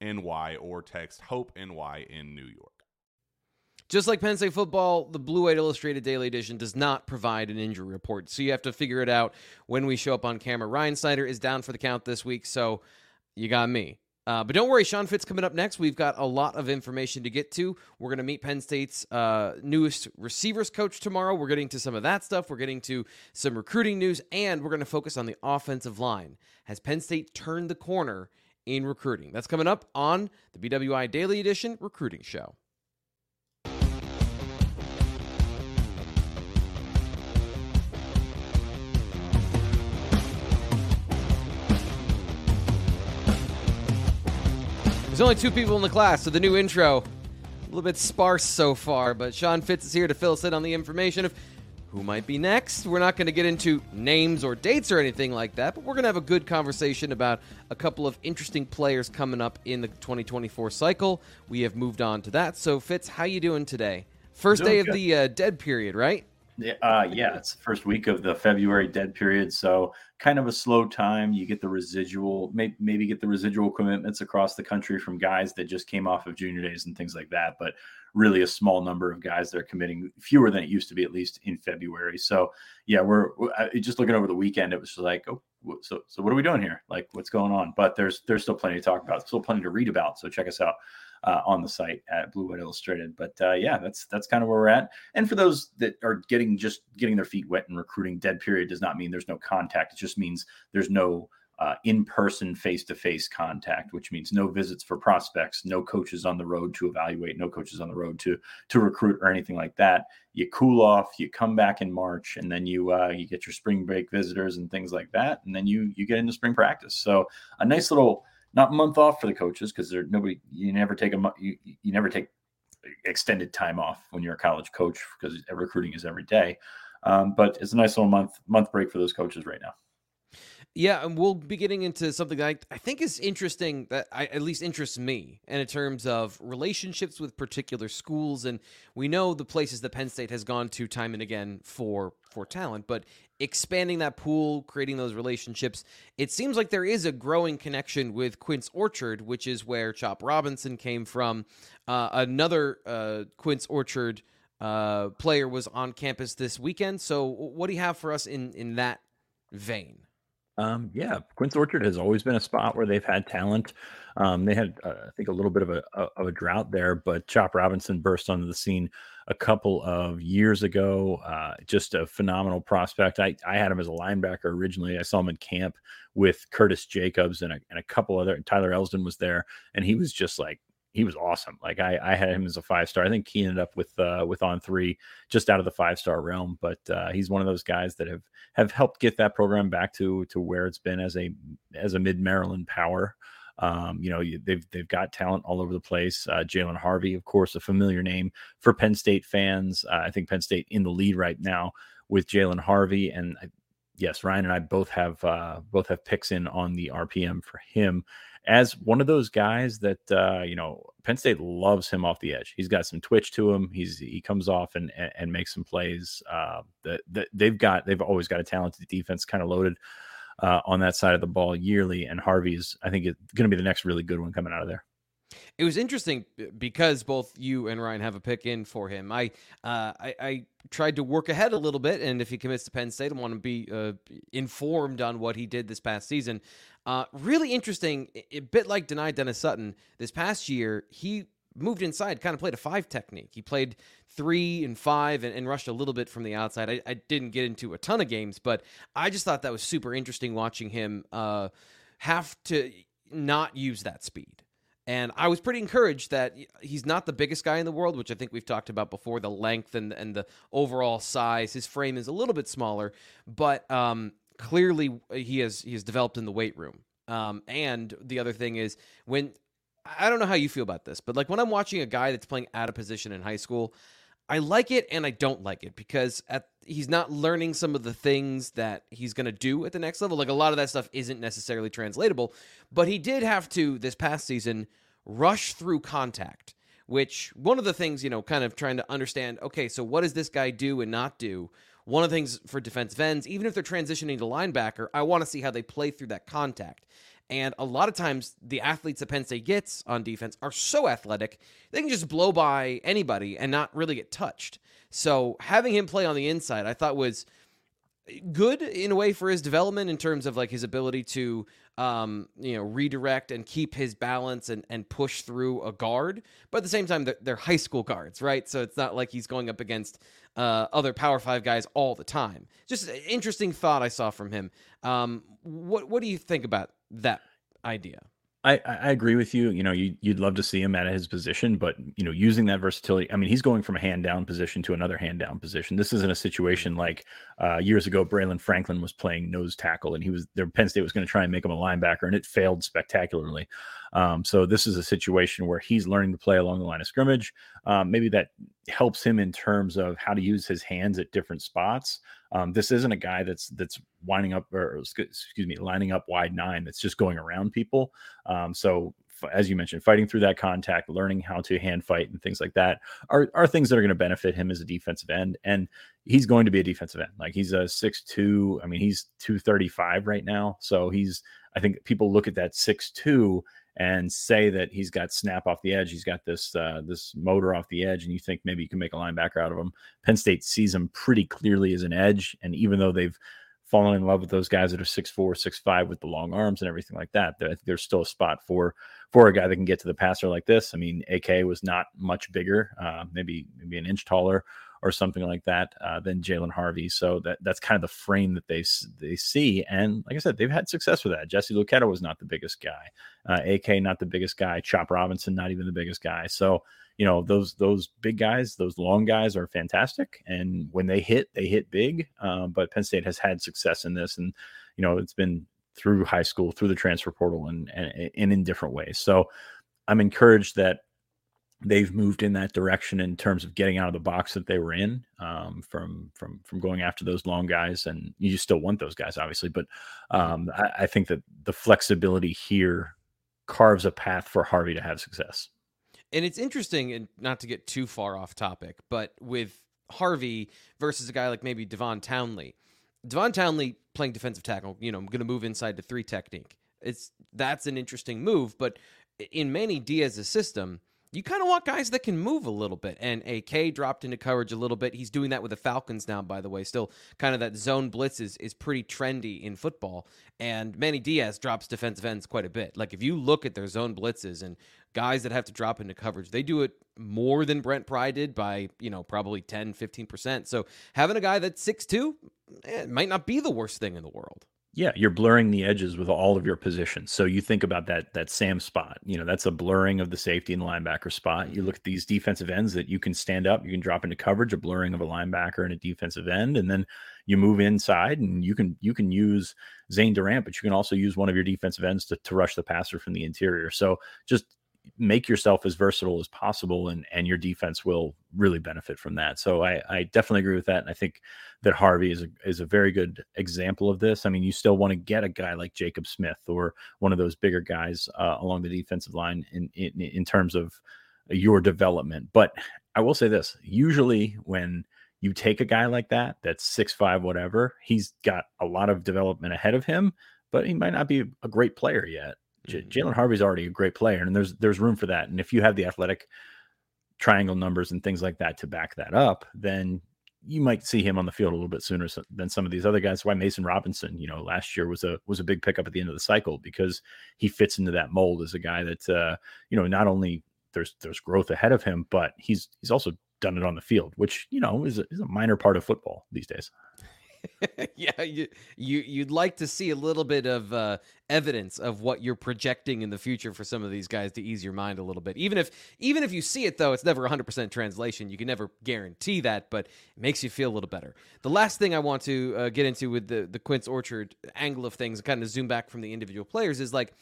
NY or text Hope NY in New York. Just like Penn State football, the Blue White Illustrated Daily Edition does not provide an injury report. So you have to figure it out when we show up on camera. Ryan Snyder is down for the count this week, so you got me. Uh, but don't worry, Sean Fitz coming up next. We've got a lot of information to get to. We're going to meet Penn State's uh, newest receivers coach tomorrow. We're getting to some of that stuff. We're getting to some recruiting news, and we're going to focus on the offensive line. Has Penn State turned the corner in recruiting. That's coming up on the BWI Daily Edition Recruiting Show. There's only two people in the class, so the new intro, a little bit sparse so far, but Sean Fitz is here to fill us in on the information of who might be next. We're not going to get into names or dates or anything like that, but we're going to have a good conversation about a couple of interesting players coming up in the 2024 cycle. We have moved on to that. So, Fitz, how you doing today? First day of good. the uh, dead period, right? Yeah, uh, yeah, it's the first week of the February dead period, so kind of a slow time. You get the residual, maybe, maybe get the residual commitments across the country from guys that just came off of junior days and things like that. But really, a small number of guys that are committing, fewer than it used to be, at least in February. So yeah, we're, we're just looking over the weekend. It was like, oh, so so what are we doing here? Like, what's going on? But there's there's still plenty to talk about, still plenty to read about. So check us out uh, on the site at Blue White Illustrated. But uh, yeah, that's that's kind of where we're at. And for those that are getting just getting their feet wet and recruiting, dead period does not mean there's no contact. It just means there's no uh, in-person face-to-face contact which means no visits for prospects no coaches on the road to evaluate no coaches on the road to to recruit or anything like that. You cool off you come back in march and then you uh, you get your spring break visitors and things like that and then you you get into spring practice. So a nice little not month off for the coaches because they're nobody you never take a you, you never take extended time off when you're a college coach because recruiting is every day. Um, but it's a nice little month month break for those coaches right now yeah, and we'll be getting into something that I, I think is interesting that I, at least interests me, and in terms of relationships with particular schools. And we know the places that Penn State has gone to time and again for for talent, but expanding that pool, creating those relationships, it seems like there is a growing connection with Quince Orchard, which is where Chop Robinson came from. Uh, another uh, Quince Orchard uh, player was on campus this weekend. So, what do you have for us in in that vein? Um, yeah, Quince Orchard has always been a spot where they've had talent. Um, they had, uh, I think, a little bit of a, of a drought there, but Chop Robinson burst onto the scene a couple of years ago. Uh, just a phenomenal prospect. I, I had him as a linebacker originally. I saw him in camp with Curtis Jacobs and a, and a couple other. Tyler Elsdon was there, and he was just like he was awesome. Like I, I had him as a five star. I think he ended up with uh, with on three, just out of the five star realm. But uh, he's one of those guys that have have helped get that program back to to where it's been as a as a mid Maryland power. Um, you know, they've they've got talent all over the place. Uh, Jalen Harvey, of course, a familiar name for Penn State fans. Uh, I think Penn State in the lead right now with Jalen Harvey, and yes, Ryan and I both have uh, both have picks in on the RPM for him as one of those guys that uh, you know Penn State loves him off the edge. He's got some twitch to him. He's he comes off and and, and makes some plays. Uh, that, they've got they've always got a talented defense, kind of loaded uh, on that side of the ball yearly. And Harvey's I think it's going to be the next really good one coming out of there. It was interesting because both you and Ryan have a pick in for him. I, uh, I, I tried to work ahead a little bit, and if he commits to Penn State, I want to be uh, informed on what he did this past season. Uh, really interesting, a bit like Dani Dennis Sutton this past year. He moved inside, kind of played a five technique. He played three and five and, and rushed a little bit from the outside. I, I, didn't get into a ton of games, but I just thought that was super interesting watching him uh, have to not use that speed. And I was pretty encouraged that he's not the biggest guy in the world, which I think we've talked about before. The length and and the overall size, his frame is a little bit smaller, but um, clearly he has he has developed in the weight room. Um, and the other thing is when I don't know how you feel about this, but like when I'm watching a guy that's playing out of position in high school, I like it and I don't like it because at he's not learning some of the things that he's going to do at the next level. Like a lot of that stuff isn't necessarily translatable, but he did have to this past season rush through contact, which one of the things, you know, kind of trying to understand, okay, so what does this guy do and not do? One of the things for defensive ends, even if they're transitioning to linebacker, I want to see how they play through that contact. And a lot of times, the athletes that Penn State gets on defense are so athletic, they can just blow by anybody and not really get touched. So having him play on the inside, I thought was good in a way for his development in terms of like his ability to um, you know redirect and keep his balance and, and push through a guard. But at the same time they're, they're high school guards right? So it's not like he's going up against uh, other power five guys all the time. Just interesting thought i saw from him. Um, what, what do you think about that idea I, I agree with you. You know, you, would love to see him at his position, but you know, using that versatility. I mean, he's going from a hand down position to another hand down position. This isn't a situation like uh, years ago. Braylon Franklin was playing nose tackle, and he was there. Penn State was going to try and make him a linebacker, and it failed spectacularly. Um, so this is a situation where he's learning to play along the line of scrimmage. Um, maybe that helps him in terms of how to use his hands at different spots. Um, this isn't a guy that's that's winding up or excuse me, lining up wide nine. That's just going around people. Um, so as you mentioned, fighting through that contact, learning how to hand fight and things like that are, are things that are going to benefit him as a defensive end. And he's going to be a defensive end. Like he's a six two. I mean, he's 235 right now. So he's, I think people look at that six two and say that he's got snap off the edge, he's got this uh, this motor off the edge, and you think maybe you can make a linebacker out of him. Penn State sees him pretty clearly as an edge, and even though they've fallen in love with those guys that are six four, six five with the long arms and everything like that, there's still a spot for for a guy that can get to the passer like this. I mean, AK was not much bigger, uh, maybe maybe an inch taller or something like that uh, than Jalen Harvey. So that that's kind of the frame that they they see. And like I said, they've had success with that. Jesse Luketa was not the biggest guy. Uh, AK not the biggest guy. Chop Robinson not even the biggest guy. So you know those those big guys, those long guys are fantastic. And when they hit, they hit big. Uh, but Penn State has had success in this, and you know it's been through high school, through the transfer portal, and and, and in different ways. So I'm encouraged that they've moved in that direction in terms of getting out of the box that they were in um, from from from going after those long guys and you still want those guys obviously but um, I, I, think that the flexibility here carves a path for harvey to have success. And it's interesting and not to get too far off topic but with harvey versus a guy like maybe devon townley devon townley playing defensive tackle you know i'm going to move inside to three technique. It's that's an interesting move but in manny diaz's system you kind of want guys that can move a little bit. And AK dropped into coverage a little bit. He's doing that with the Falcons now, by the way. Still, kind of that zone blitz is, is pretty trendy in football. And Manny Diaz drops defensive ends quite a bit. Like if you look at their zone blitzes and guys that have to drop into coverage, they do it more than Brent Pry did by, you know, probably 10, 15%. So having a guy that's 6'2 eh, might not be the worst thing in the world. Yeah, you're blurring the edges with all of your positions. So you think about that that Sam spot. You know, that's a blurring of the safety and linebacker spot. You look at these defensive ends that you can stand up, you can drop into coverage, a blurring of a linebacker and a defensive end, and then you move inside and you can you can use Zane Durant, but you can also use one of your defensive ends to, to rush the passer from the interior. So just make yourself as versatile as possible and and your defense will really benefit from that so i i definitely agree with that and i think that harvey is a is a very good example of this i mean you still want to get a guy like jacob smith or one of those bigger guys uh, along the defensive line in, in in terms of your development but i will say this usually when you take a guy like that that's six five whatever he's got a lot of development ahead of him but he might not be a great player yet J- mm-hmm. Jalen Harvey's already a great player, and there's there's room for that. And if you have the athletic triangle numbers and things like that to back that up, then you might see him on the field a little bit sooner than some of these other guys. Why Mason Robinson, you know, last year was a was a big pickup at the end of the cycle because he fits into that mold as a guy that uh, you know not only there's there's growth ahead of him, but he's he's also done it on the field, which you know is a, is a minor part of football these days. yeah, you, you you'd like to see a little bit of uh, evidence of what you're projecting in the future for some of these guys to ease your mind a little bit. Even if even if you see it though, it's never 100% translation. You can never guarantee that, but it makes you feel a little better. The last thing I want to uh, get into with the the Quince Orchard angle of things, kind of zoom back from the individual players, is like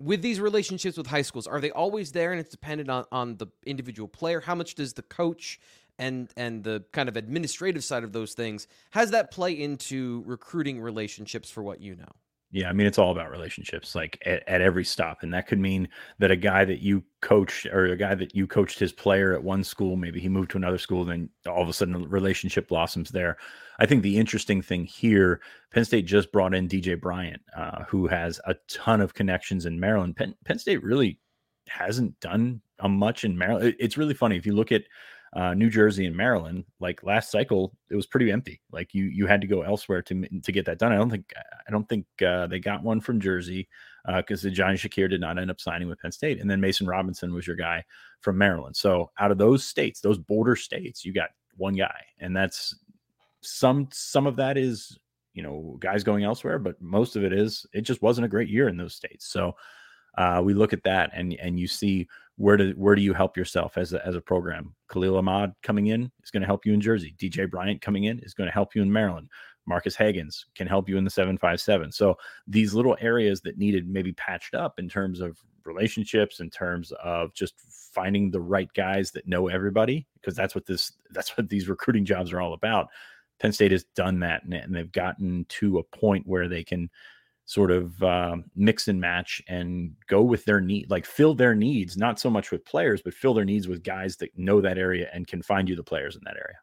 with these relationships with high schools, are they always there and it's dependent on, on the individual player? How much does the coach and and the kind of administrative side of those things has that play into recruiting relationships for what you know? Yeah i mean it's all about relationships like at, at, every stop and that could mean that a guy that you coached or a guy that you coached his player at one school maybe he moved to another school then all of a sudden a relationship blossoms there. I think the interesting thing here penn state just brought in dj bryant uh, who has a ton of connections in maryland. Penn, penn state really hasn't done a much in maryland. It's really funny if you look at uh, New Jersey and Maryland, like last cycle, it was pretty empty. Like you you had to go elsewhere to to get that done. I don't think I don't think uh, they got one from Jersey because uh, the Johnny Shakir did not end up signing with Penn State, and then Mason Robinson was your guy from Maryland. So out of those states, those border states, you got one guy, and that's some some of that is you know guys going elsewhere, but most of it is it just wasn't a great year in those states. So uh, we look at that and and you see where do where do you help yourself as a, as a program? Khalil Ahmad coming in is going to help you in Jersey. DJ Bryant coming in is going to help you in Maryland. Marcus Hagans can help you in the 757. So these little areas that needed maybe patched up in terms of relationships, in terms of just finding the right guys that know everybody, because that's what this that's what these recruiting jobs are all about. Penn State has done that and, and they've gotten to a point where they can sort of um, mix and match and go with their need, like fill their needs, not so much with players, but fill their needs with guys that know that area and can find you the players in that area.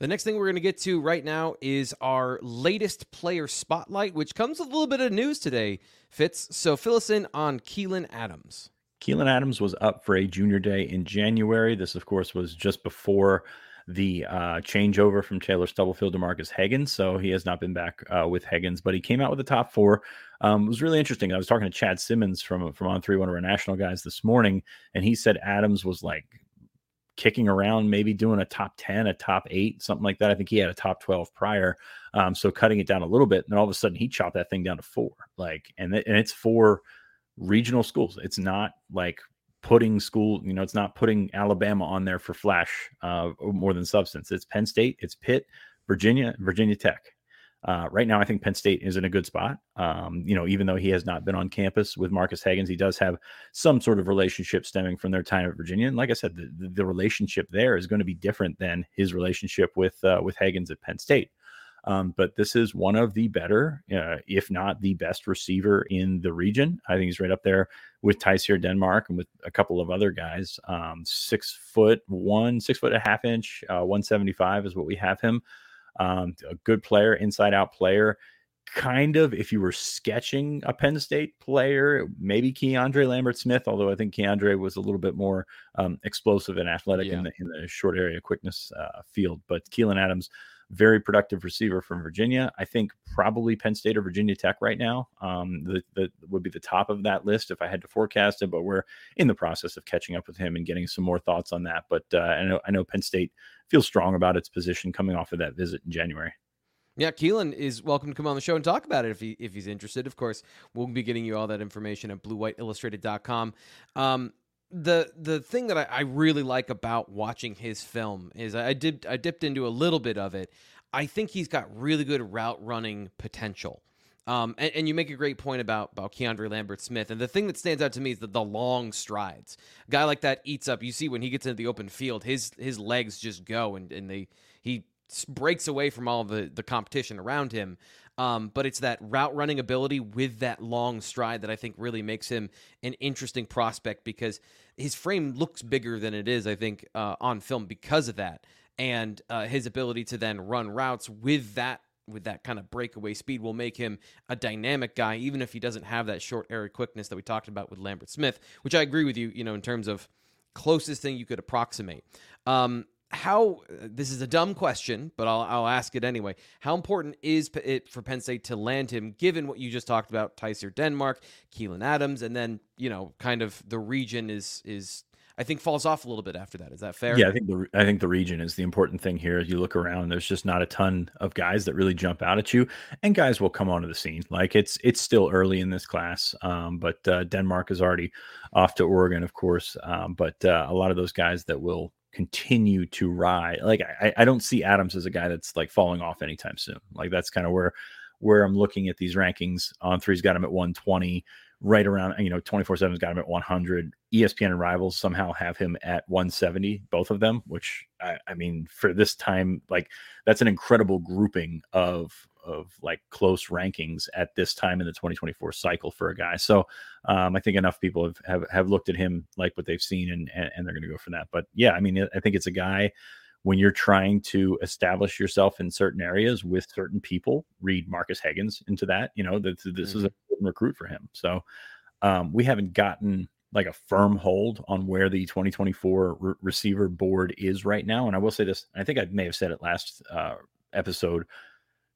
The next thing we're going to get to right now is our latest player spotlight, which comes with a little bit of news today, Fitz. So fill us in on Keylen Adams. Keylen Adams was up for a junior day in January. This, of course, was just before the uh, changeover from Taylor Stubblefield to Marcus Hagans. So he has not been back uh, with Hagans, but he came out with the top four. Um, it was really interesting. I was talking to Chad Simmons from from on three, one of our national guys this morning, and he said Adams was like kicking around, maybe doing a top 10, a top eight, something like that. I think he had a top 12 prior. Um, so cutting it down a little bit. And then all of a sudden he chopped that thing down to four. Like, and, th- and it's for regional schools. It's not like putting school, you know, it's not putting Alabama on there for flash uh, more than substance. It's Penn State, it's Pitt, Virginia, Virginia Tech. Uh, right now, I think Penn State is in a good spot. Um, you know, even though he has not been on campus with Marcus Hagans, he does have some sort of relationship stemming from their time at Virginia. And like I said, the, the relationship there is going to be different than his relationship with uh, with Hagans at Penn State. Um, but this is one of the better, uh, if not the best receiver in the region. I think he's right up there with Tyseer Denmark and with a couple of other guys. Um, six foot one, six foot and a half inch, uh, 175 is what we have him. Um, a good player, inside out player. kind of if you were sketching a Penn State player, maybe Keandre Lambert Smith, although I think Keandre was a little bit more um, explosive and athletic Yeah. in the in the short area quickness uh, field. But Keylen Adams, very productive receiver from Virginia. I think probably Penn State or Virginia Tech right now. Um, the, the would be the top of that list if I had to forecast it. But we're in the process of catching up with him and getting some more thoughts on that. But uh, I know I know Penn State feels strong about its position coming off of that visit in January. Yeah, Keylen is welcome to come on the show and talk about it if he if he's interested. Of course, we'll be getting you all that information at bluewhiteillustrated.com. Um, the the thing that I, I really like about watching his film is I did I dipped into a little bit of it. I think he's got really good route running potential. Um, and, and you make a great point about about Keandre Lambert Smith, and the thing that stands out to me is the, the long strides. A guy like that eats up. You see when he gets into the open field, his his legs just go, and and they he breaks away from all the the competition around him. Um, but it's that route running ability with that long stride that I think really makes him an interesting prospect because his frame looks bigger than it is. I think uh, on film because of that, and uh, his ability to then run routes with that with that kind of breakaway speed will make him a dynamic guy, even if he doesn't have that short area quickness that we talked about with Lambert Smith, which I agree with you, you know, in terms of closest thing you could approximate. Um, how this is a dumb question, but I'll, I'll ask it anyway. How important is it for Penn State to land him, given what you just talked about, Tyseer Denmark, Keylen Adams, and then you know, kind of the region is is I think falls off a little bit after that. Is that fair? Yeah, I think the I think the region is the important thing here. As you look around, there's just not a ton of guys that really jump out at you, and guys will come onto the scene. Like it's it's still early in this class, um, but uh, Denmark is already off to Oregon, of course. Um, but uh, a lot of those guys that will continue to ride. Like I, I don't see Adams as a guy that's like falling off anytime soon. Like that's kind of where where I'm looking at these rankings. On three's got him at 120 right around you know 24 7's got him at 100 espn and rivals somehow have him at 170 both of them which I, I mean for this time like that's an incredible grouping of of like close rankings at this time in the 2024 cycle for a guy so um, i think enough people have, have have looked at him like what they've seen and and, they're going to go for that but yeah i mean i think it's a guy when you're trying to establish yourself in certain areas with certain people, read Marcus Hagans into that. You know, that this is a important recruit for him. So um, we haven't gotten like a firm hold on where the 2024 re- receiver board is right now. And I will say this, I think I may have said it last uh, episode.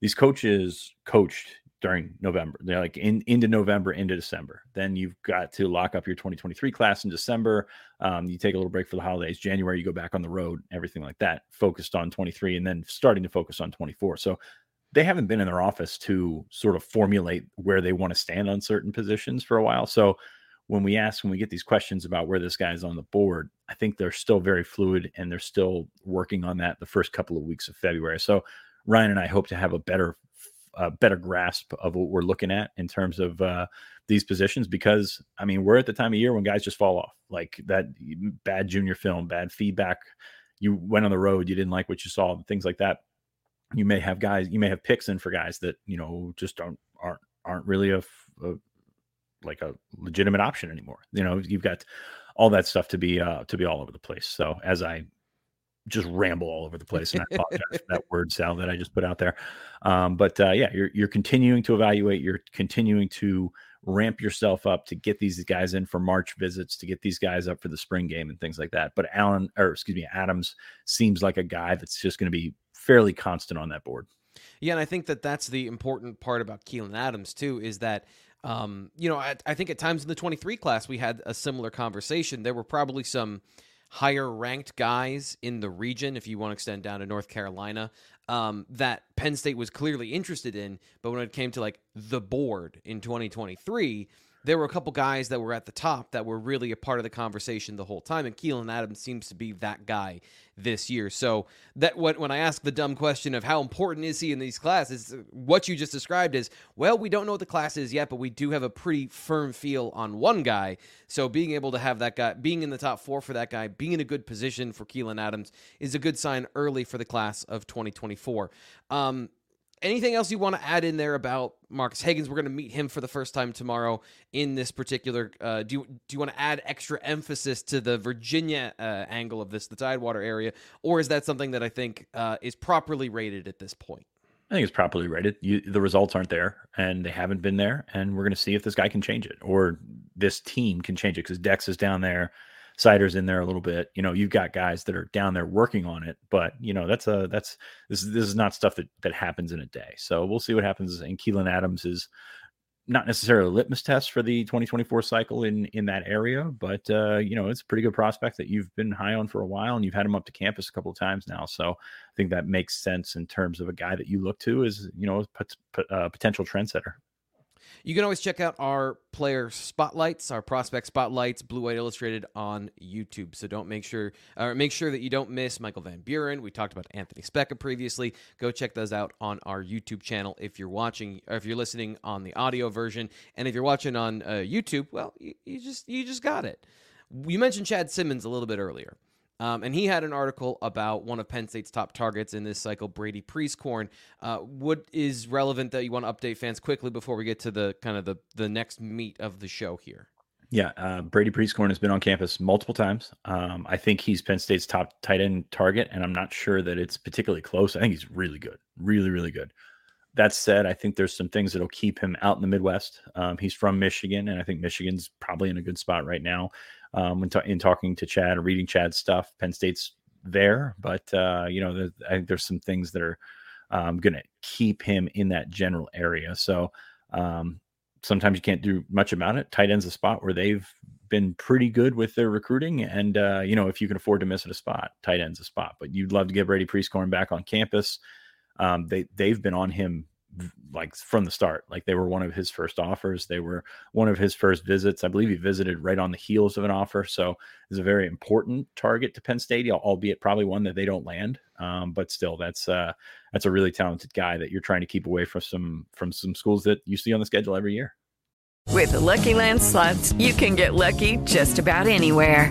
These coaches coached during November. They're like in into November, into December. Then you've got to lock up your 2023 class in December. Um, you take a little break for the holidays. January, you go back on the road, everything like that, focused on 23 and then starting to focus on 24. So they haven't been in their office to sort of formulate where they want to stand on certain positions for a while. So when we ask, when we get these questions about where this guy is on the board, I think they're still very fluid and they're still working on that the first couple of weeks of February. So Ryan and I hope to have a better a better grasp of what we're looking at in terms of uh, these positions because I mean we're at the time of year when guys just fall off like that bad junior film, bad feedback. You went on the road, you didn't like what you saw, things like that. You may have guys, you may have picks in for guys that you know just don't aren't aren't really a, a like a legitimate option anymore. You know, you've got all that stuff to be uh, to be all over the place. So as I just ramble all over the place. And I apologize for that word salad that I just put out there. Um, but uh, yeah, you're you're continuing to evaluate. You're continuing to ramp yourself up to get these guys in for March visits, to get these guys up for the spring game and things like that. But Allen, or excuse me, Adams seems like a guy that's just going to be fairly constant on that board. Yeah, and I think that that's the important part about Keylen Adams too is that um, you know I, I think at times in the 23 class we had a similar conversation. There were probably some higher ranked guys in the region, if you want to extend down to North Carolina, um, that Penn State was clearly interested in. But when it came to like the board in 2023, there were a couple guys that were at the top that were really a part of the conversation the whole time, and Keylen Adams seems to be that guy this year. So that when when I ask the dumb question of how important is he in these classes, what you just described is well, we don't know what the class is yet, but we do have a pretty firm feel on one guy. So being able to have that guy being in the top four for that guy, being in a good position for Keylen Adams is a good sign early for the class of 2024. Um, anything else you want to add in there about Marcus Hagans? We're going to meet him for the first time tomorrow in this particular. Uh, do you, do you want to add extra emphasis to the Virginia uh, angle of this, the Tidewater area, or is that something that I think uh, is properly rated at this point? I think it's properly rated. You, the results aren't there, and they haven't been there, and we're going to see if this guy can change it or this team can change it because Dex is down there, Seider's in there a little bit. You know, you've got guys that are down there working on it, but you know that's a that's this this is not stuff that that happens in a day. So we'll see what happens. And Keylen Adams is not necessarily a litmus test for the 2024 cycle in in that area, but uh, you know it's a pretty good prospect that you've been high on for a while, and you've had him up to campus a couple of times now. So I think that makes sense in terms of a guy that you look to as you know a uh, potential trendsetter. You can always check out our player spotlights, our prospect spotlights, Blue White Illustrated on YouTube. So don't make sure uh, make sure that you don't miss Michael Van Buren. We talked about Anthony Speca previously. Go check those out on our YouTube channel if you're watching or if you're listening on the audio version. And if you're watching on uh, YouTube, well, you, you just you just got it. You mentioned Chad Simmons a little bit earlier. Um, and he had an article about one of Penn State's top targets in this cycle, Brady Prieskorn. Uh, what is relevant that you want to update fans quickly before we get to the kind of the, the next meat of the show here? Yeah, uh, Brady Prieskorn has been on campus multiple times. Um, I think he's Penn State's top tight end target, and I'm not sure that it's particularly close. I think he's really good, really, really good. That said, I think there's some things that'll keep him out in the Midwest. Um, he's from Michigan, and I think Michigan's probably in a good spot right now um, in, in talking to Chad or reading Chad's stuff. Penn State's there, but uh, you know, I think there's some things that are um, going to keep him in that general area. So um, sometimes you can't do much about it. Tight end's a spot where they've been pretty good with their recruiting, and uh, you know, if you can afford to miss at a spot, tight end's a spot. But you'd love to get Brady Prieskorn back on campus. Um, they they've been on him like from the start. Like they were one of his first offers. They were one of his first visits. I believe he visited right on the heels of an offer. So it's a very important target to Penn State, albeit probably one that they don't land. Um, but still, that's uh, that's a really talented guy that you're trying to keep away from some from some schools that you see on the schedule every year. With the Lucky Land slots, you can get lucky just about anywhere.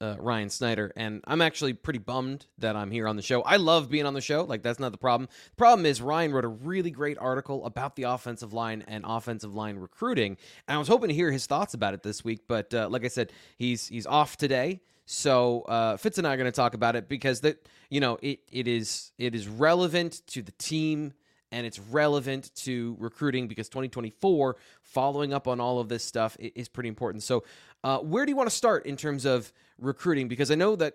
uh, Ryan Snyder, and I'm actually pretty bummed that I'm here on the show. I love being on the show; like that's not the problem. The problem is Ryan wrote a really great article about the offensive line and offensive line recruiting, and I was hoping to hear his thoughts about it this week. But uh, like I said, he's he's off today, so uh, Fitz and I are going to talk about it because that you know it it is it is relevant to the team and it's relevant to recruiting because 2024, following up on all of this stuff, is pretty important. So, uh, where do you want to start in terms of recruiting? Because I know that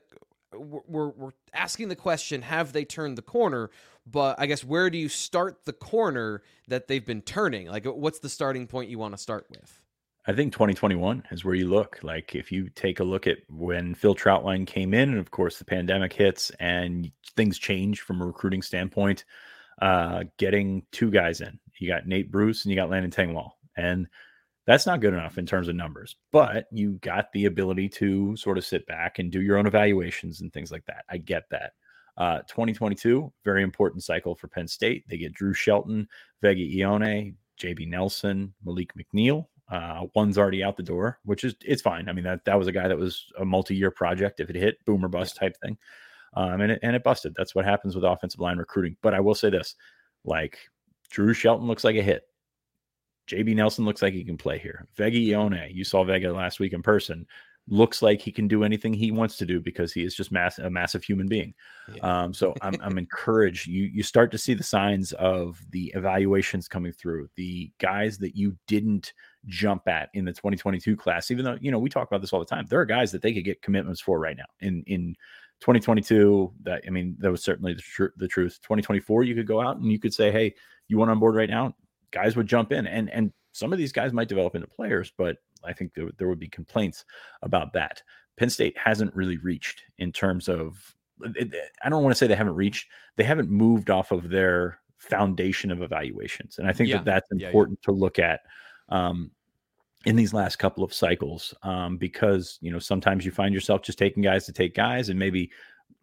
we're, we're asking the question, have they turned the corner? But I guess where do you start the corner that they've been turning? Like, what's the starting point you want to start with? I think 2021 is where you look. Like if you take a look at when Phil Trautwein came in, and of course the pandemic hits and things change from a recruiting standpoint uh, getting two guys in. You got Nate Bruce and you got Landon Tengwall. And that's not good enough in terms of numbers, but you got the ability to sort of sit back and do your own evaluations and things like that. I get that. Uh, 2022, very important cycle for Penn State. They get Drew Shelton, Vega Ioane, JB Nelson, Maleek McNeil. Uh, one's already out the door, which is it's fine. I mean that that was a guy that was a multi-year project. If it hit, boomer bust type thing um, and it, and it busted. That's what happens with offensive line recruiting. But I will say this: like Drew Shelton looks like a hit. JB Nelson looks like he can play here. Vega Ioane, you saw Vega last week in person, looks like he can do anything he wants to do because he is just mass, a massive human being. Yeah. Um, so I'm, I'm encouraged. You you start to see the signs of the evaluations coming through. The guys that you didn't jump at in the 2022 class, even though you know we talk about this all the time. There are guys that they could get commitments for right now in in 2022 that i mean that was certainly the, tr- the truth 2024 you could go out and you could say hey you want on board right now guys would jump in and and some of these guys might develop into players but i think there, there would be complaints about that penn state hasn't really reached in terms of i don't want to say they haven't reached they haven't moved off of their foundation of evaluations and i think yeah. that that's important yeah, yeah. to look at um, in these last couple of cycles um, because you know sometimes you find yourself just taking guys to take guys and maybe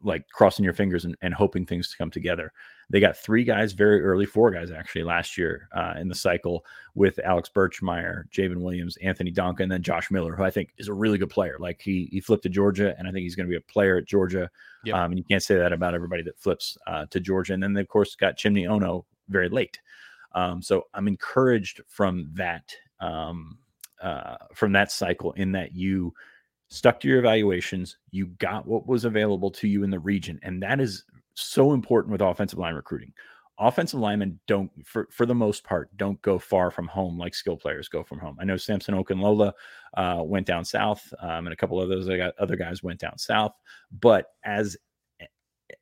like crossing your fingers and, and hoping things to come together. They got three guys very early, four guys actually last year uh, in the cycle with Alex Birchmeier, Javen Williams, Anthony Donkoh, and then Josh Miller, who I think is a really good player. Like he he flipped to Georgia, and I think he's going to be a player at Georgia. Yep. Um, and you can't say that about everybody that flips uh, to Georgia. And then they of course got Chimdy Onoh very late. Um, so I'm encouraged from that um, uh, from that cycle in that you stuck to your evaluations, you got what was available to you in the region, and that is so important with offensive line recruiting. Offensive linemen don't, for, for the most part, don't go far from home like skill players go from home. I know Samson Okunlola uh, went down south, um, and a couple of those other guys went down south. But as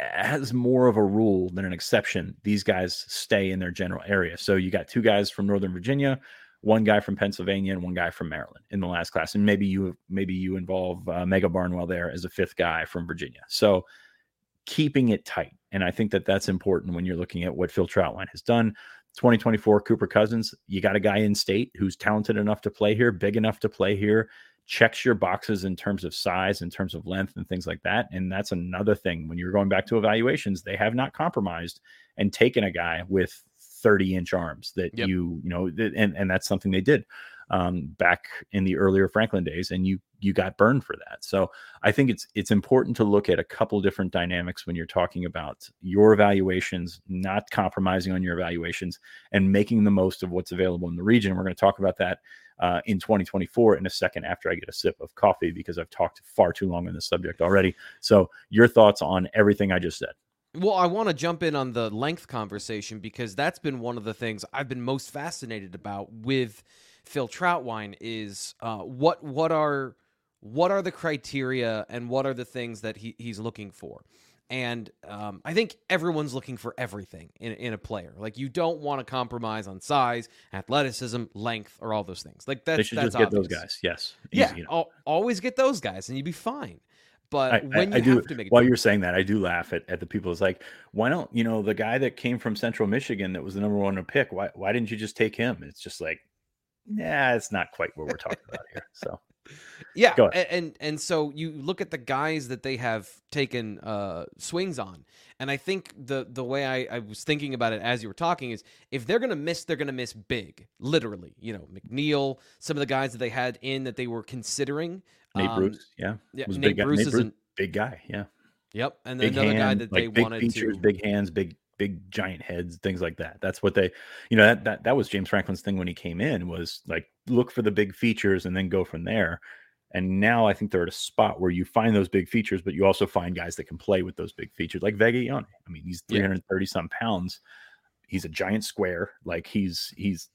as more of a rule than an exception, these guys stay in their general area. So you got two guys from Northern Virginia, one guy from Pennsylvania, and one guy from Maryland in the last class, and maybe you maybe you involve uh, Mega Barnwell there as a fifth guy from Virginia. So keeping it tight, and I think that that's important when you're looking at what Phil Trautwein has done. 2024 Cooper Cousins, you got a guy in state who's talented enough to play here, big enough to play here, checks your boxes in terms of size, in terms of length, and things like that. And that's another thing when you're going back to evaluations, they have not compromised and taken a guy with 30 inch arms that yep. you, you know, and, and that's something they did um, back in the earlier Franklin days, and you you got burned for that. So I think it's it's important to look at a couple different dynamics when you're talking about your evaluations, not compromising on your evaluations, and making the most of what's available in the region. We're going to talk about that uh, in 2024 in a second after I get a sip of coffee because I've talked far too long on this subject already. So, your thoughts on everything I just said? Well, I want to jump in on the length conversation because that's been one of the things I've been most fascinated about with Phil Trautwein is uh, what what are what are the criteria and what are the things that he, he's looking for. And um, I think everyone's looking for everything in, in a player. Like you don't want to compromise on size, athleticism, length, or all those things. Like that's they should that's just obvious. get those guys. Yes, Easy, yeah, always get those guys, and you'd be fine. But I, when I, you I have do, to make while you're saying that, I do laugh at, at the people. It's like, why don't you know the guy that came from Central Michigan that was the number one to pick? Why why didn't you just take him? It's just like, yeah, it's not quite what we're talking about here. So yeah, and, and, and so you look at the guys that they have taken uh, swings on, and I think the the way I, I was thinking about it as you were talking is if they're gonna miss, they're gonna miss big, literally. You know, McNeil, some of the guys that they had in that they were considering. Nate um, Bruce, yeah, yeah. Nate Bruce Nate is a big guy, yeah. Yep, and then big another hand, guy that they big wanted features, to big hands, big big giant heads, things like that. That's what they, you know, that that that was James Franklin's thing when he came in was like look for the big features and then go from there. And now I think they're at a spot where you find those big features, but you also find guys that can play with those big features, like Vega. I mean, he's 330 yeah. some pounds. He's a giant square. Like he's he's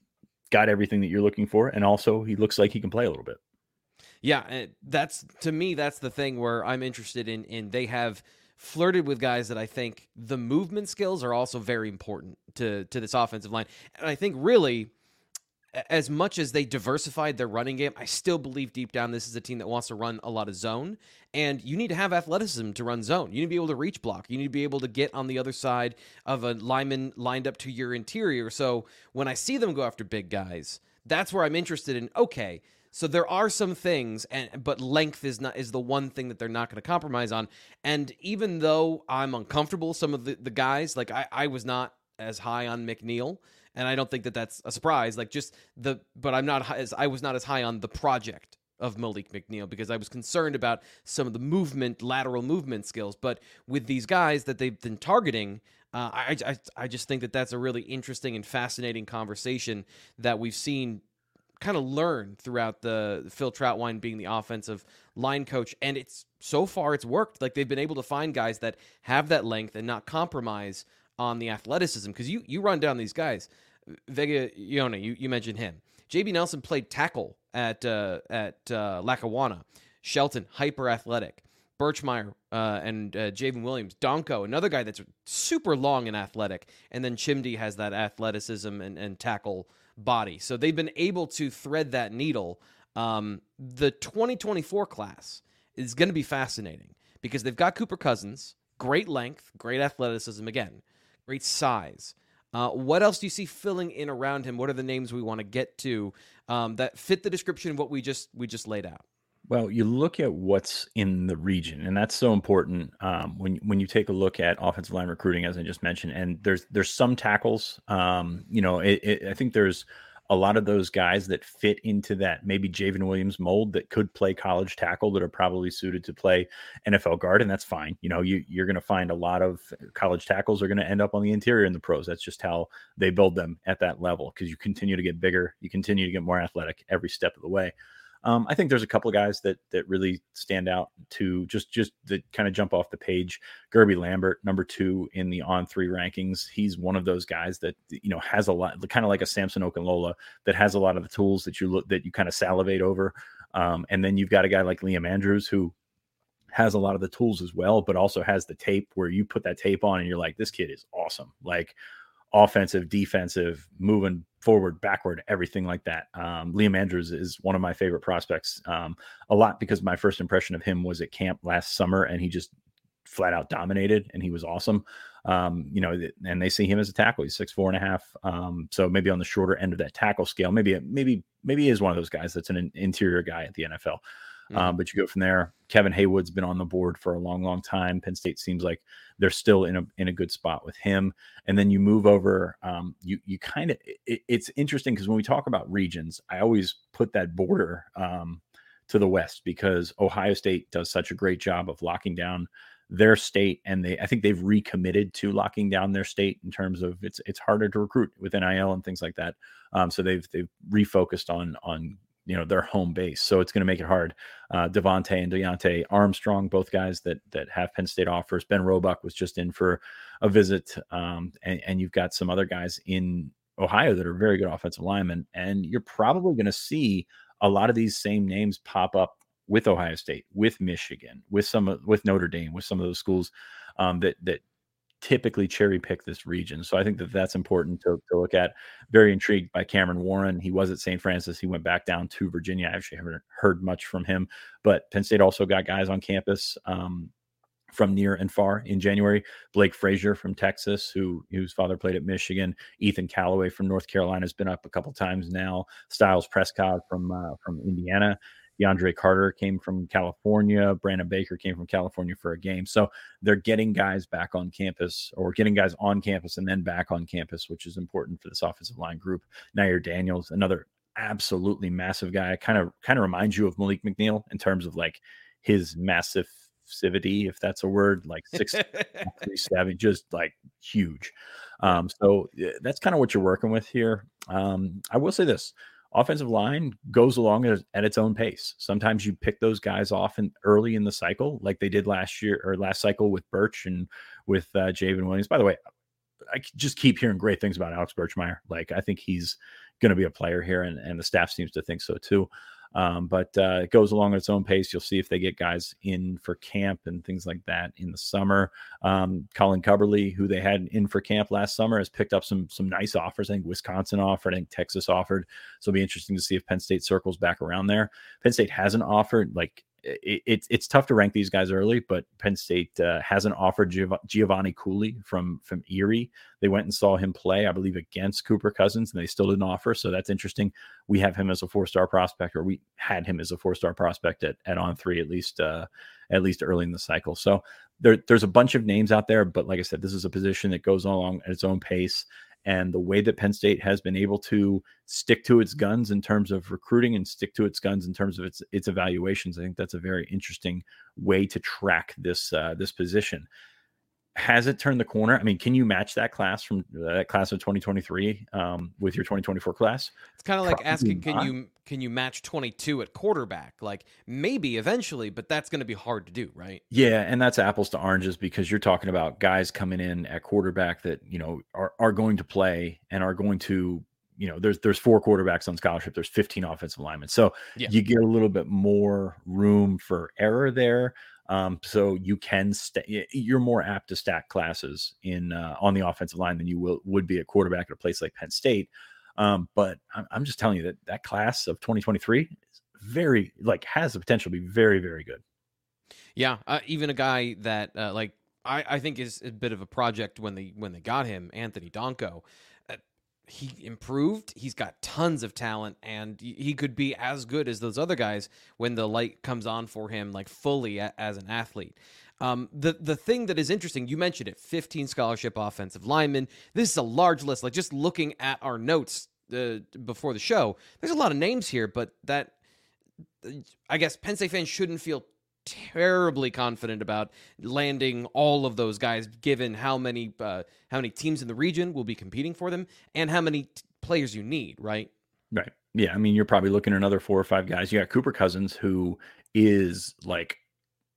got everything that you're looking for, and also he looks like he can play a little bit. Yeah, eh, that's to me that's the thing where I'm interested in. In they have flirted with guys that I think the movement skills are also very important to to this offensive line. And I think really as much as they diversified their running game, I still believe deep down this is a team that wants to run a lot of zone. And you need to have athleticism to run zone. You need to be able to reach block. You need to be able to get on the other side of a lineman lined up to your interior. So when I see them go after big guys, that's where I'm interested in. Okay, so there are some things, and but length is not is the one thing that they're not going to compromise on. And even though I'm uncomfortable, some of the, the guys like I, I was not as high on McNeil, and I don't think that that's a surprise. Like just the, but I'm not as I was not as high on the project of Maleek McNeil because I was concerned about some of the movement, lateral movement skills. But with these guys that they've been targeting, uh, I, I I just think that that's a really interesting and fascinating conversation that we've seen kind of learn throughout the Phil Trautwein being the offensive line coach, and it's so far it's worked. Like they've been able to find guys that have that length and not compromise on the athleticism. Because you you run down these guys, Vega Ioane, you you mentioned him. JB Nelson played tackle at uh, at uh, Lackawanna. Shelton hyper athletic. Birchmeier uh, and uh, Javen Williams, Donkoh, another guy that's super long and athletic, and then Chimdy has that athleticism and, and tackle body. So they've been able to thread that needle. Um, the 2024 class is going to be fascinating because they've got Cooper Cousins, great length, great athleticism, again, great size. Uh, what else do you see filling in around him? What are the names we want to get to um, that fit the description of what we just we just laid out? Well, you look at what's in the region, and that's so important um, when when you take a look at offensive line recruiting, as I just mentioned. And there's there's some tackles. Um, you know, it, it, I think there's a lot of those guys that fit into that maybe Javen Williams mold that could play college tackle that are probably suited to play NFL guard, and that's fine. You know, you you're going to find a lot of college tackles are going to end up on the interior in the pros. That's just how they build them at that level because you continue to get bigger, you continue to get more athletic every step of the way. Um, I think there's a couple of guys that that really stand out to just just that kind of jump off the page. Gerby Lambert, number two in the on three rankings. He's one of those guys that you know has a lot, kind of like a Samson Okunlola, that has a lot of the tools that you look that you kind of salivate over. Um, and then you've got a guy like Liam Andrews who has a lot of the tools as well, but also has the tape where you put that tape on and you're like, this kid is awesome. Like offensive, defensive, moving forward, backward, everything like that. Um, Liam Andrews is one of my favorite prospects. Um, a lot because my first impression of him was at camp last summer, and he just flat out dominated, and he was awesome. Um, you know, and they see him as a tackle. He's six four and a half. Um, so maybe on the shorter end of that tackle scale. Maybe maybe maybe he is one of those guys that's an interior guy at the NFL. Mm-hmm. Um, but you go from there. Kevin Haywood's been on the board for a long, long time. Penn State seems like they're still in a in a good spot with him. And then you move over. Um, you you kind of it, it's interesting because when we talk about regions, I always put that border um, to the west because Ohio State does such a great job of locking down their state and they I think they've recommitted to locking down their state in terms of it's it's harder to recruit with NIL and things like that. Um, so they've they've refocused on on you know their home base. So it's going to make it hard. Uh, Devontae and Deontay Armstrong, both guys that that have Penn State offers. Ben Roebuck was just in for a visit, um, and, and you've got some other guys in Ohio that are very good offensive linemen, and you're probably going to see a lot of these same names pop up with Ohio State, with Michigan, with some with Notre Dame, with some of those schools um, that that typically cherry pick this region. So I think that that's important to, to look at. Very intrigued by Cameron Warren. He was at St. Francis. He went back down to Virginia. I actually haven't heard much from him, but Penn State also got guys on campus. Um, from near and far in January. Blake Frazier from Texas, who whose father played at Michigan. Ethan Calloway from North Carolina has been up a couple times now. Styles Prescott from uh, from Indiana, DeAndre Carter came from California. Brandon Baker came from California for a game. So they're getting guys back on campus or getting guys on campus and then back on campus, which is important for this offensive line group. Nair Daniels, another absolutely massive guy. Kind of kind of reminds you of Maleek McNeil in terms of like his massive massivity, if that's a word, like six three seven, just like huge. Um, so that's kind of what you're working with here. Um, I will say this offensive line goes along at, its own pace. Sometimes you pick those guys off and early in the cycle, like they did last year or last cycle with Birch and with uh, J'ven Williams. By the way, I just keep hearing great things about Alex Birchmeier. Like I think he's going to be a player here, and, and the staff seems to think so too. Um, but uh, it goes along at its own pace. You'll see if they get guys in for camp and things like that in the summer. Um, Colin Cubberly, who they had in for camp last summer, has picked up some some nice offers. I think Wisconsin offered, I think Texas offered. So it'll be interesting to see if Penn State circles back around there. Penn State hasn't offered like it, it, it's tough to rank these guys early, but Penn State uh, hasn't offered Giov- Giovanni Cooley from from Erie. They went and saw him play, I believe, against Cooper Cousins, and they still didn't offer. So that's interesting. We have him as a four star prospect, or we had him as a four star prospect at, at on three at least uh, at least early in the cycle. So there, there's a bunch of names out there, but like I said, this is a position that goes along at its own pace and the way that Penn State has been able to stick to its guns in terms of recruiting and stick to its guns in terms of its its evaluations, I think that's a very interesting way to track this uh, this position has it turned the corner? I mean, can you match that class from that class of 2023 um, with your 2024 class? It's kind of like asking, can you can you match 22 at quarterback? Like maybe eventually, but that's going to be hard to do, right? Yeah, and that's apples to oranges because you're talking about guys coming in at quarterback that you know are are going to play and are going to you know there's there's four quarterbacks on scholarship there's 15 offensive linemen so yeah. you get a little bit more room for error there um, so you can stay. You're more apt to stack classes in uh, on the offensive line than you will would be a quarterback at a place like Penn State. Um, but I'm, I'm just telling you that that class of 2023 is very like has the potential to be very very good. Yeah, uh, even a guy that uh, like I, I think is a bit of a project when they when they got him, Anthony Donkoh. He improved. He's got tons of talent, and he could be as good as those other guys when the light comes on for him, like fully a, as an athlete. Um, the the thing that is interesting, you mentioned it, 15 scholarship offensive linemen. This is a large list. Like just looking at our notes uh, before the show, there's a lot of names here, but that I guess Penn State fans shouldn't feel terribly confident about landing all of those guys, given how many uh, how many teams in the region will be competing for them and how many t- players you need. Right. Right. Yeah. I mean, you're probably looking at another four or five guys. You got Cooper Cousins, who is like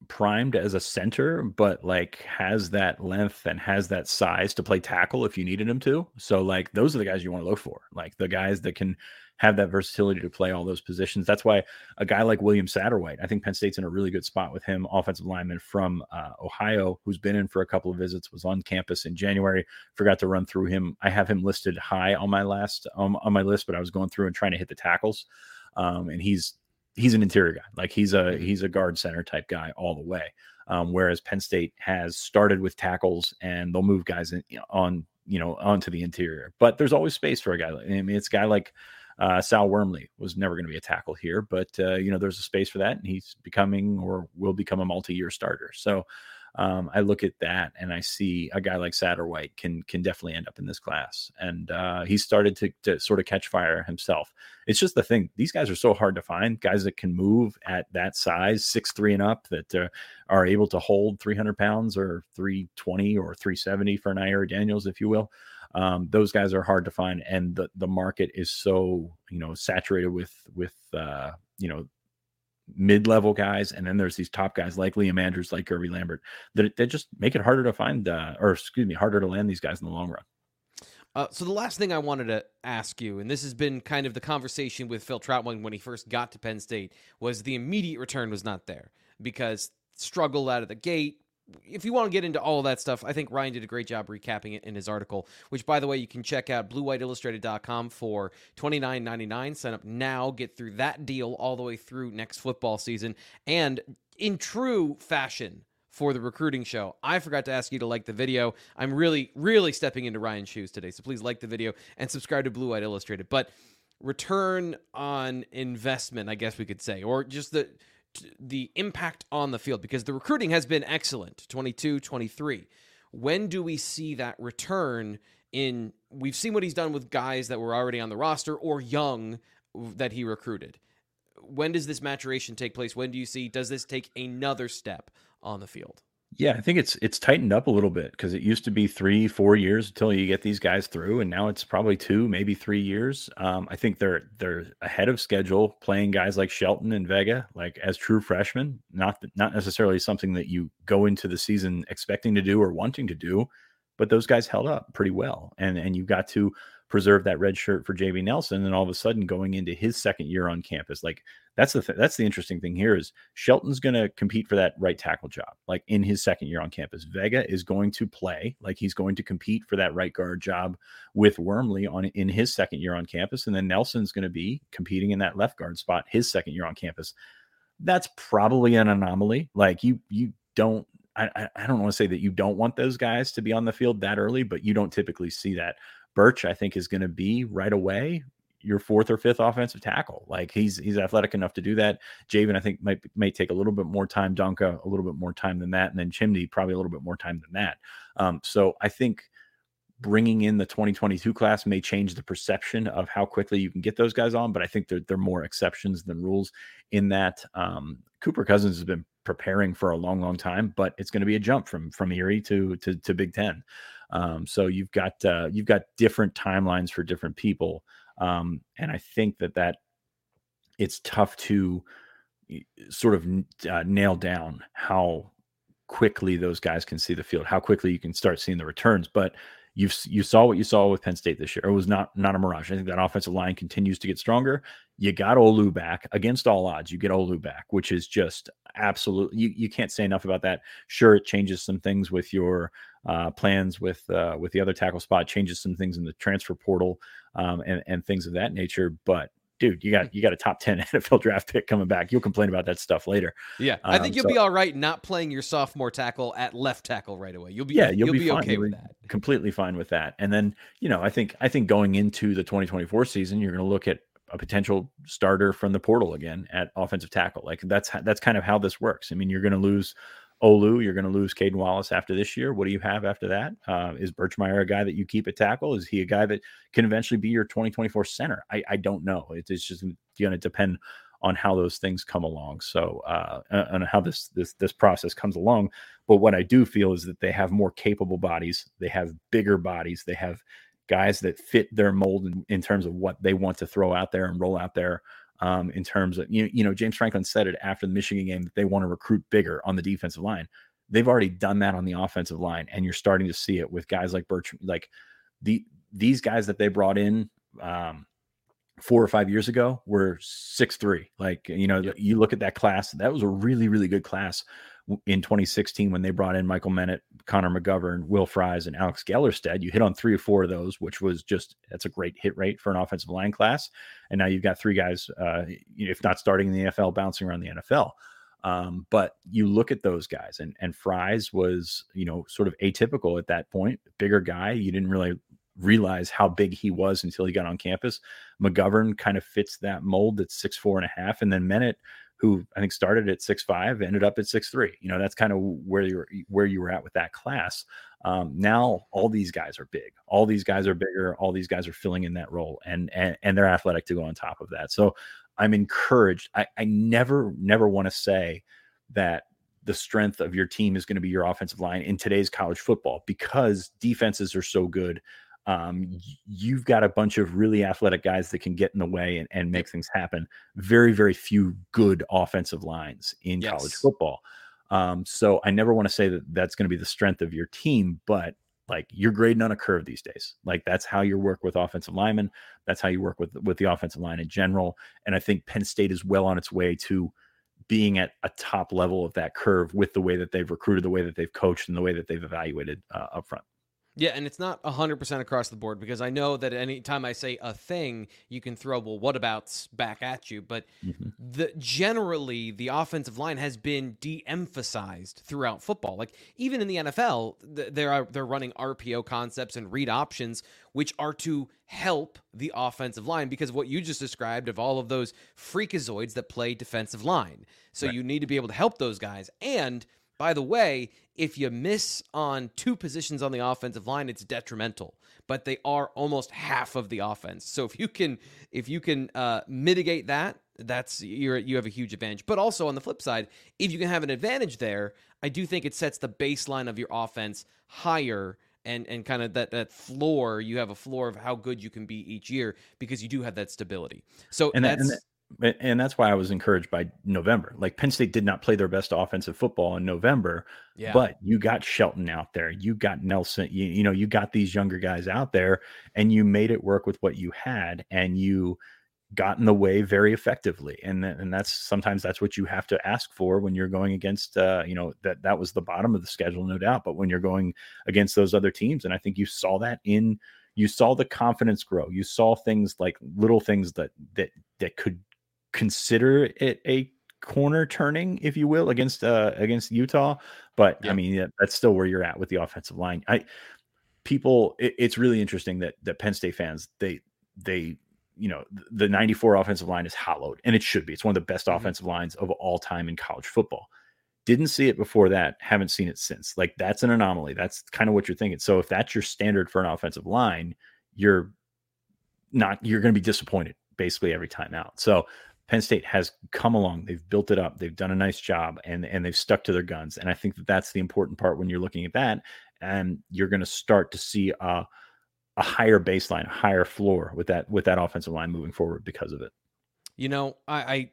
primed as a center, but like has that length and has that size to play tackle if you needed him to. So like those are the guys you want to look for, like the guys that can have that versatility to play all those positions. That's why a guy like William Satterwhite, I think Penn State's in a really good spot with him, offensive lineman from uh, Ohio, who's been in for a couple of visits, was on campus in January. Forgot to run through him. I have him listed high on my last um, on my list, but I was going through and trying to hit the tackles, um, and he's he's an interior guy. Like he's a mm-hmm. he's a guard center type guy all the way. Um, whereas Penn State has started with tackles and they'll move guys in, on you know onto the interior. But there's always space for a guy. Like, I mean, it's a guy like uh, Sal Wormley was never going to be a tackle here, but uh, you know there's a space for that, and he's becoming or will become a multi-year starter. So um, I look at that and I see a guy like Satterwhite can can definitely end up in this class, and uh, he started to, to sort of catch fire himself. It's just the thing; these guys are so hard to find. Guys that can move at that size, six three and up, that uh, are able to hold 300 pounds or 320 or 370 for Nayeri Daniels, if you will. Um, those guys are hard to find, and the the market is so you know saturated with with uh, you know mid-level guys and then there's these top guys like liam andrews like kirby lambert that, that just make it harder to find uh, or excuse me harder to land these guys in the long run. Uh, so the last thing I wanted to ask you, and this has been kind of the conversation with Phil Trautwein when he first got to Penn State, was the immediate return was not there because struggle out of the gate, if you want to get into all of that stuff, I think Ryan did a great job recapping it in his article, which, by the way, you can check out bluewhiteillustrated.com for $29.99. Sign up now, get through that deal all the way through next football season. And in true fashion for the recruiting show, I forgot to ask you to like the video. I'm really, really stepping into Ryan's shoes today. So please like the video and subscribe to Blue White Illustrated. But return on investment, I guess we could say, or just the the impact on the field because the recruiting has been excellent 22 23 when do we see that return in we've seen what he's done with guys that were already on the roster or young that he recruited. When does this maturation take place? When do you see does this take another step on the field yeah, I think it's it's tightened up a little bit because it used to be three, four years until you get these guys through, and now it's probably two, maybe three years. Um, I think they're they're ahead of schedule, playing guys like Shelton and Vega like as true freshmen. Not not necessarily something that you go into the season expecting to do or wanting to do, but those guys held up pretty well, and and you got to preserve that red shirt for JB Nelson, and all of a sudden going into his second year on campus, like that's the th- that's the interesting thing here is Shelton's going to compete for that right tackle job, like in his second year on campus. Vega is going to play, like he's going to compete for that right guard job with Wormley on in his second year on campus, and then Nelson's going to be competing in that left guard spot his second year on campus. That's probably an anomaly. Like you you don't I, I don't want to say that you don't want those guys to be on the field that early, but you don't typically see that. Birch, I think, is going to be right away your fourth or fifth offensive tackle. Like he's he's athletic enough to do that. J'ven, I think, might may take a little bit more time. Donkoh, a little bit more time than that, and then Chimdy probably a little bit more time than that. Um, so I think bringing in the 2022 class may change the perception of how quickly you can get those guys on. But I think they're, they're more exceptions than rules in that. Um, Cooper Cousins has been preparing for a long, long time, but it's going to be a jump from from Erie to to, to Big Ten. Um, so you've got uh, you've got different timelines for different people, um, and I think that that it's tough to sort of uh, nail down how quickly those guys can see the field, how quickly you can start seeing the returns. But you you saw what you saw with Penn State this year. It was not not a mirage. I think that offensive line continues to get stronger. You got Olu back against all odds. You get Olu back, which is just absolutely you, you can't say enough about that. Sure, it changes some things with your uh, plans with uh, with the other tackle spot, changes some things in the transfer portal um, and and things of that nature. But dude, you got you got a top ten NFL draft pick coming back. You'll complain about that stuff later. Yeah, I Um, think you'll so- be all right not playing your sophomore tackle at left tackle right away. You'll be yeah, you'll, be, fine. okay You'll with that. Completely fine with that. And then, you know, I think I think going into the 2024 season, you're going to look at a potential starter from the portal again at offensive tackle. Like that's that's kind of how this works. I mean, you're going to lose Olu, you're going to lose Caden Wallace after this year. What do you have after that? Uh, is Birchmeier a guy that you keep at tackle? Is he a guy that can eventually be your 2024 center? I, I don't know. It- it's just going to depend on how those things come along. So, uh, and how this this this process comes along. But what I do feel is that they have more capable bodies. They have bigger bodies. They have guys that fit their mold in, in terms of what they want to throw out there and roll out there. Um, in terms of you, you know, James Franklin said it after the Michigan game that they want to recruit bigger on the defensive line. They've already done that on the offensive line, and you're starting to see it with guys like Birch, like the these guys that they brought in um, four or five years ago were six three. Like you know, Yep. you look at that class. That was a really really good class in 2016 when they brought in Michael Menet, Connor McGovern, Will Fries, and Alex Gellerstedt. You hit on three or four of those, which was just that's a great hit rate for an offensive line class. And now you've got three guys, uh, if not starting in the NFL, bouncing around the NFL. Um, but you look at those guys, and and Fries was you know sort of atypical at that point, bigger guy. You didn't really realize how big he was until he got on campus. McGovern kind of fits that mold that's six four and a half, and then Menet, who I think started at six five, ended up at six three. You know, that's kind of where you're where you were at with that class. Um, now all these guys are big. All these guys are bigger. All these guys are filling in that role, and and, and they're athletic to go on top of that. So I'm encouraged. I, I never never want to say that the strength of your team is going to be your offensive line in today's college football because defenses are so good. Um, you've got a bunch of really athletic guys that can get in the way and, and make things happen. Very, very few good offensive lines in college football. Um, so I never want to say that that's going to be the strength of your team, but like you're grading on a curve these days. Like that's how you work with offensive linemen. That's how you work with with the offensive line in general. And I think Penn State is well on its way to being at a top level of that curve with the way that they've recruited, the way that they've coached, and the way that they've evaluated uh, up front. Yeah, and it's not 100% across the board because I know that anytime I say a thing, you can throw, well, what abouts back at you. But Mhm. the generally, the offensive line has been de emphasized throughout football. Like, even in the NFL, th- they're, they're running RPO concepts and read options, which are to help the offensive line because of what you just described of all of those freakazoids that play defensive line. So you need to be able to help those guys. And by the way, if you miss on two positions on the offensive line, it's detrimental. But they are almost half of the offense. So if you can, if you can uh, mitigate that, that's you're you have a huge advantage. But also on the flip side, if you can have an advantage there, I do think it sets the baseline of your offense higher and and kind of that that floor. You have a floor of how good you can be each year because you do have that stability. So And that- that's and But- And that's why I was encouraged by November. Like Penn State did not play their best offensive football in November, yeah. but you got Shelton out there, you got Nelson, you, you know, you got these younger guys out there, and you made it work with what you had, and you got in the way very effectively. And th- and that's sometimes that's what you have to ask for when you're going against, uh, you know, that that was the bottom of the schedule, no doubt. But when you're going against those other teams, and I think you saw that in you saw the confidence grow. You saw things like little things that that that could consider it a corner turning, if you will, against uh against Utah. But I mean, yeah, that's still where you're at with the offensive line. I people, it, it's really interesting that that Penn State fans they they you know the 94 offensive line is hollowed and it should be it's one of the best Mhm. offensive lines of all time in college football didn't see it before that haven't seen it since like that's an anomaly that's kind of what you're thinking so if that's your standard for an offensive line you're not you're going to be disappointed basically every time out so penn state has come along they've built it up they've done a nice job and and they've stuck to their guns and i think that that's the important part when you're looking at that and you're going to start to see a, a higher baseline a higher floor with that with that offensive line moving forward because of it You know, I, I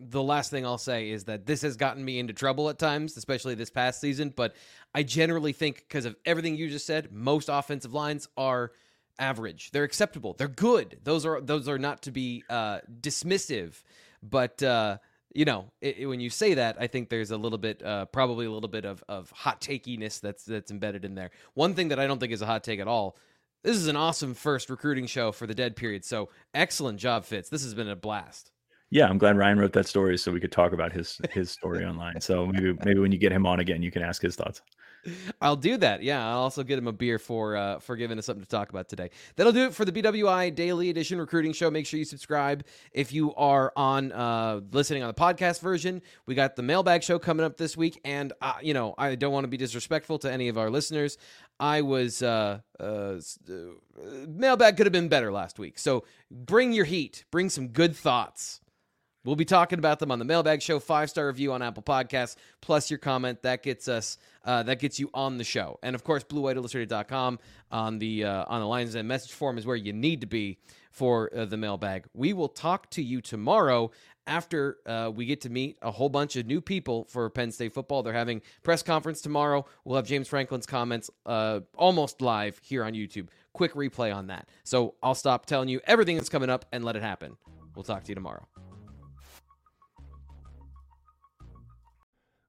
the last thing I'll say is that this has gotten me into trouble at times, especially this past season. But I generally think because of everything you just said, most offensive lines are average. They're acceptable. They're good. Those are those are not to be uh, dismissive. But uh, you know, it, it- when you say that, I think there's a little bit, uh, probably a little bit of of hot takeiness that's that's embedded in there. One thing that I don't think is a hot take at all. This is an awesome first recruiting show for the dead period. So excellent job, Fitz. This has been a blast. Yeah, I'm glad Ryan wrote that story so we could talk about his his story online. So maybe maybe when you get him on again, you can ask his thoughts. I'll do that. Yeah, I'll also get him a beer for uh, for giving us something to talk about today. That'll do it for the BWI Daily Edition Recruiting Show. Make sure you subscribe if you are on uh, listening on the podcast version. We got the mailbag show coming up this week, and uh, you know I don't want to be disrespectful to any of our listeners. I was uh, uh, uh, mailbag could have been better last week, so bring your heat, bring some good thoughts. We'll be talking about them on the Mailbag Show. Five star review on Apple Podcasts, plus your comment that gets us uh, that gets you on the show. And of course, BlueWhiteIllustrated.com on the uh, on the lines and message form is where you need to be for uh, the mailbag. We will talk to you tomorrow after uh, we get to meet a whole bunch of new people for Penn State football. They're having press conference tomorrow. We'll have James Franklin's comments uh, almost live here on YouTube. Quick replay on that. So I'll stop telling you everything that's coming up and let it happen. We'll talk to you tomorrow.